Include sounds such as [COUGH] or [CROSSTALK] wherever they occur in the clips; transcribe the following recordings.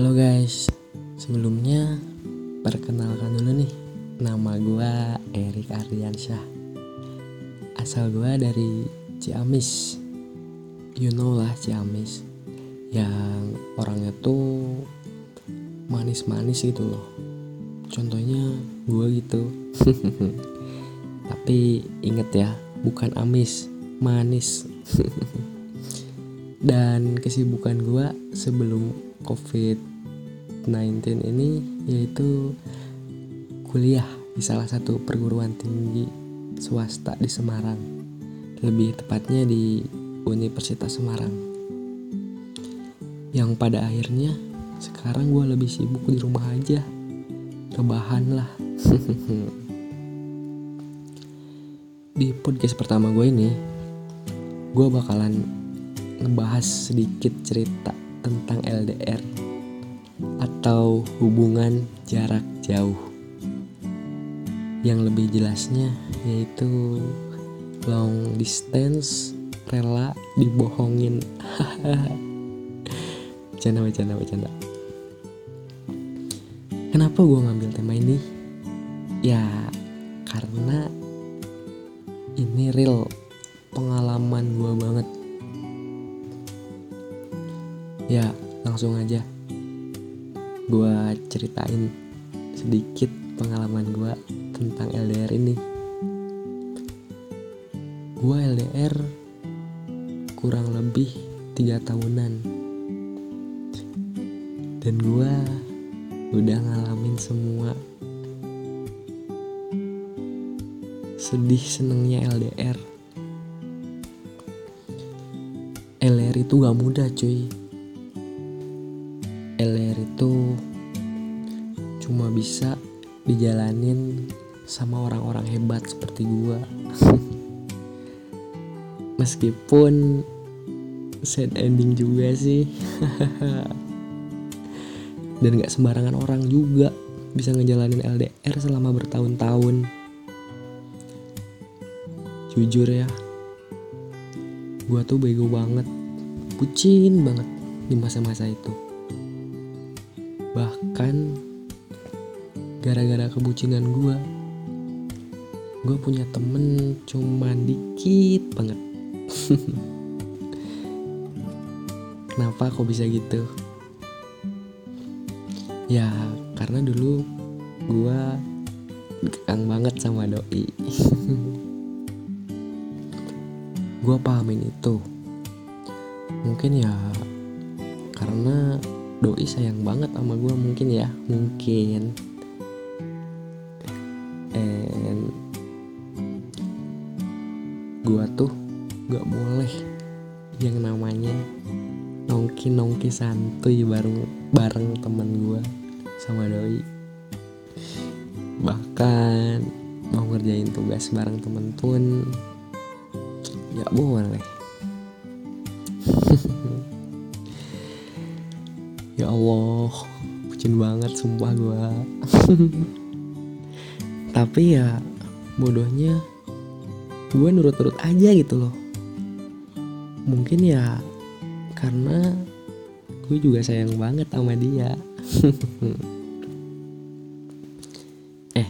Halo guys, sebelumnya perkenalkan dulu nih Nama gue Erik Ardiansyah. Asal gue dari Ciamis. You know lah Ciamis. Yang orangnya tuh manis-manis gitu loh. Contohnya gue gitu. [LAUGHS] Tapi inget ya, bukan amis, manis. [LAUGHS] Dan kesibukan gue sebelum COVID-19 ini yaitu kuliah di salah satu perguruan tinggi swasta di Semarang. Lebih tepatnya di Universitas Semarang. Yang pada akhirnya sekarang gue lebih sibuk di rumah aja. Rebahan lah. [LAUGHS] di podcast pertama gue ini, gue bakalan ngebahas sedikit cerita tentang LDR atau hubungan jarak jauh. Yang lebih jelasnya yaitu long distance rela dibohongin. [LAUGHS] bercanda bercanda bercanda. Kenapa gue ngambil tema ini? Ya karena ini real pengalaman gue banget Ya, langsung aja. Gua ceritain sedikit pengalaman gua tentang LDR ini. Gua LDR kurang lebih tiga tahunan. Dan gua udah ngalamin semua sedih senengnya LDR. LDR itu gak mudah cuy LDR itu cuma bisa dijalanin sama orang-orang hebat seperti gua. [LAUGHS] Meskipun sad ending juga sih. [LAUGHS] Dan gak sembarangan orang juga bisa ngejalanin LDR selama bertahun-tahun. Jujur ya, gua tuh bego banget, bucin banget di masa-masa itu bahkan gara-gara kebucinan gue gue punya temen cuma dikit banget. [LAUGHS] Kenapa kok bisa gitu? Ya karena dulu gue kekang banget sama doi. [LAUGHS] Gue pahamin itu. Mungkin ya karena doi sayang banget sama gue mungkin ya mungkin. And gue tuh gak boleh yang namanya nongki nongki santuy bareng bareng temen gue sama doi. Bahkan mau ngerjain tugas bareng temen pun gak boleh [LAUGHS] ya Allah bucin banget sumpah gue [LAUGHS] tapi ya bodohnya gue nurut-nurut aja gitu loh. Mungkin ya karena gue juga sayang banget sama dia. [LAUGHS] Eh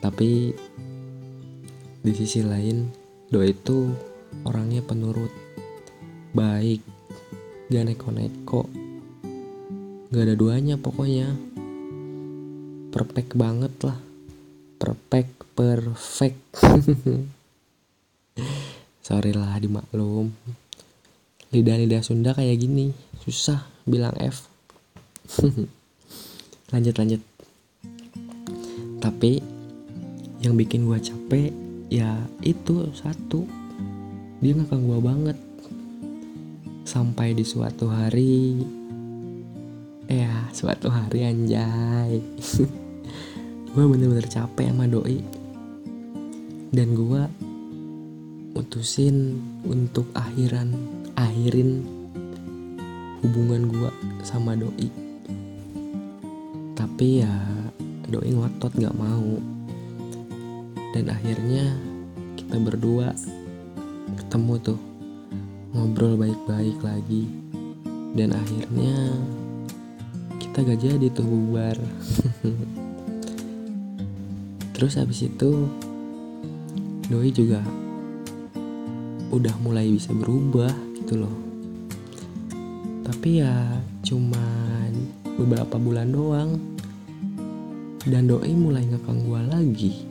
tapi di sisi lain do itu orangnya penurut. Baik gak neko-neko Gak ada duanya pokoknya. Perfect banget lah. Perfect, perfect. [LAUGHS] Sorry lah dimaklum. Lidah-lidah Sunda kayak gini. Susah bilang F. [LAUGHS] lanjut lanjut. Tapi yang bikin gua capek ya itu satu. Dia ngakak gua banget. Sampai di suatu hari ya suatu hari anjay. [LAUGHS] Gue bener-bener capek sama doi. Dan gue mutusin untuk akhiran akhirin hubungan gue sama doi. Tapi ya doi ngotot gak mau. Dan akhirnya kita berdua ketemu tuh ngobrol baik-baik lagi. Dan akhirnya kita gak jadi tuh bubar. [LAUGHS] Terus habis itu doi juga udah mulai bisa berubah gitu loh. Tapi ya cuman beberapa bulan doang. Dan doi mulai ngekang gua lagi.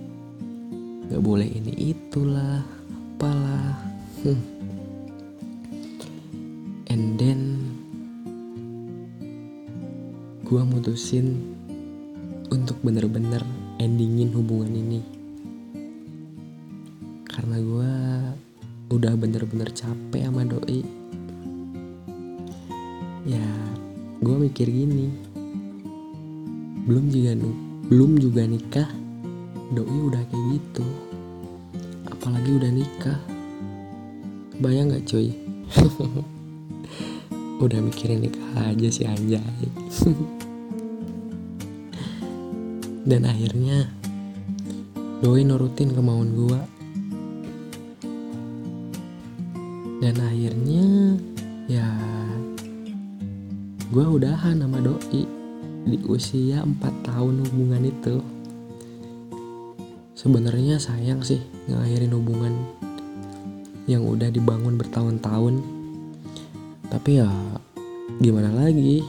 Gak boleh ini itulah apalah. hmm. [LAUGHS] gua mutusin untuk bener-bener endingin hubungan ini. Karena gue udah bener-bener capek sama doi. Ya gue mikir gini. Belum juga belum juga nikah doi udah kayak gitu. Apalagi udah nikah. Bayang nggak cuy? [LAUGHS] Udah mikirin nikah aja sih anjay [LAUGHS] dan akhirnya doi nurutin kemauan gua. Dan akhirnya ya gua udahan sama doi di usia 4 tahun hubungan itu. Sebenarnya sayang sih ngakhirin hubungan yang udah dibangun bertahun-tahun. Tapi ya gimana lagi?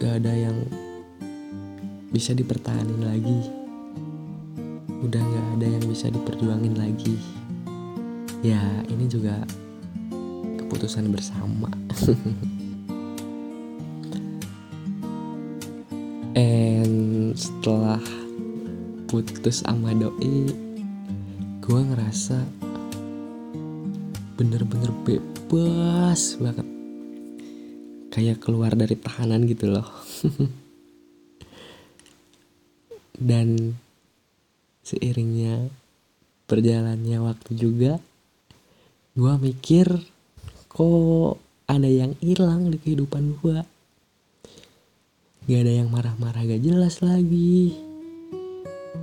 Gak ada yang bisa dipertahanin lagi. Udah nggak ada yang bisa diperjuangin lagi. Ya ini juga keputusan bersama. [LAUGHS] And setelah putus sama doi gue ngerasa bener-bener bebas banget. Kayak keluar dari tahanan gitu loh [LAUGHS] dan seiringnya berjalannya waktu juga gue mikir kok ada yang hilang di kehidupan gue gak ada yang marah-marah gak jelas lagi.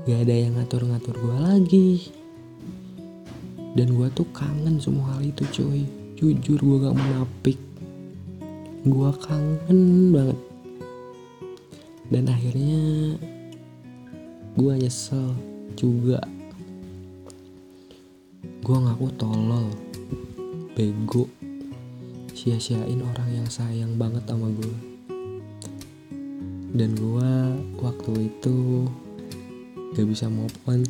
Gak ada yang ngatur-ngatur gue lagi. Dan gue tuh kangen semua hal itu cuy jujur gue gak menapik gue kangen banget. Dan akhirnya gue nyesel juga. Gue ngaku tolol bego sia-siain orang yang sayang banget sama gue dan gue waktu itu gak bisa move on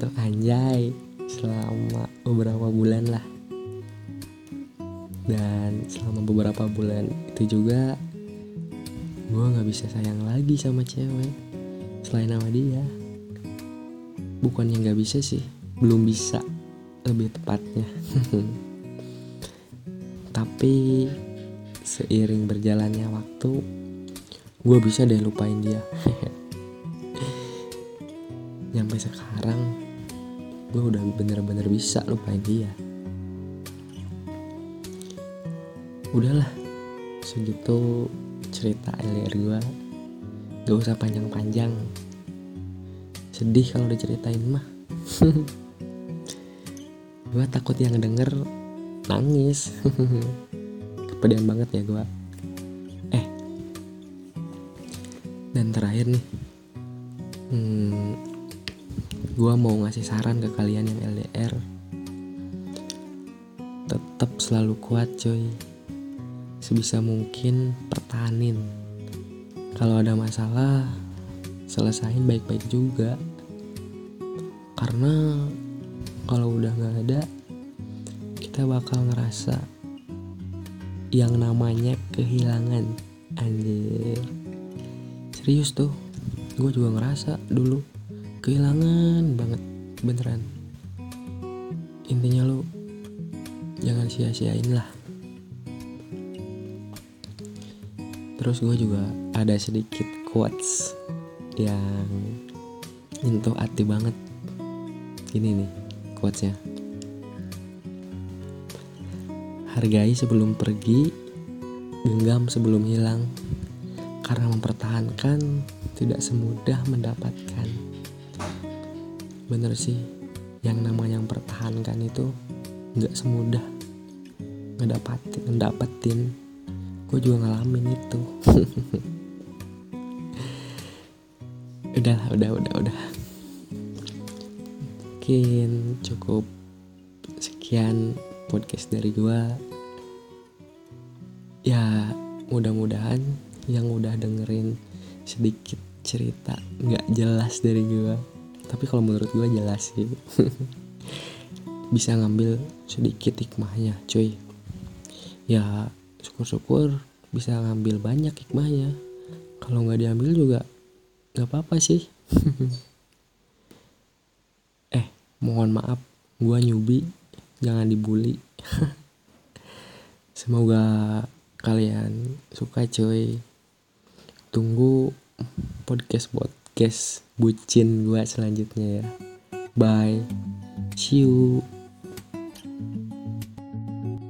selama beberapa bulan lah. Dan selama beberapa bulan itu juga gue gak bisa sayang lagi sama cewek selain sama dia bukannya nggak bisa sih belum bisa lebih tepatnya. [LAUGHS] Tapi seiring berjalannya waktu gue bisa deh lupain dia. [LAUGHS] Nyampe sekarang gue udah bener-bener bisa lupain dia. Udahlah segitu cerita LDR gue gak usah panjang-panjang sedih kalau diceritain mah. [LAUGHS] Gue takut yang denger nangis. [LAUGHS] Kepedean banget ya gue eh. Dan terakhir nih. Hmm, gue mau ngasih saran ke kalian yang LDR tetap selalu kuat coy. Sebisa mungkin pertahanin. Kalau ada masalah selesain baik-baik juga karena kalau udah nggak ada kita bakal ngerasa yang namanya kehilangan. Anjir. Serius tuh gue juga ngerasa dulu kehilangan banget beneran. Intinya lo jangan sia-siain lah. Terus gue juga ada sedikit quotes yang nyentuh hati banget ini nih quotesnya. Hargai sebelum pergi genggam sebelum hilang. Karena mempertahankan tidak semudah mendapatkan. Bener sih yang namanya mempertahankan itu nggak semudah ngedapatin ngedapetin. Gue juga ngalamin itu. [LAUGHS] Udah udah udah udah mungkin cukup sekian podcast dari gue ya mudah-mudahan yang udah dengerin sedikit cerita nggak jelas dari gue tapi kalau menurut gue jelas sih. [LAUGHS] Bisa ngambil sedikit hikmahnya cuy. Ya syukur-syukur bisa ngambil banyak hikmahnya. Kalau nggak diambil juga nggak apa-apa sih [LAUGHS] mohon maaf gue nyubi jangan dibully. [LAUGHS] Semoga kalian suka cuy. Tunggu podcast podcast bucin gue selanjutnya ya. Bye. See you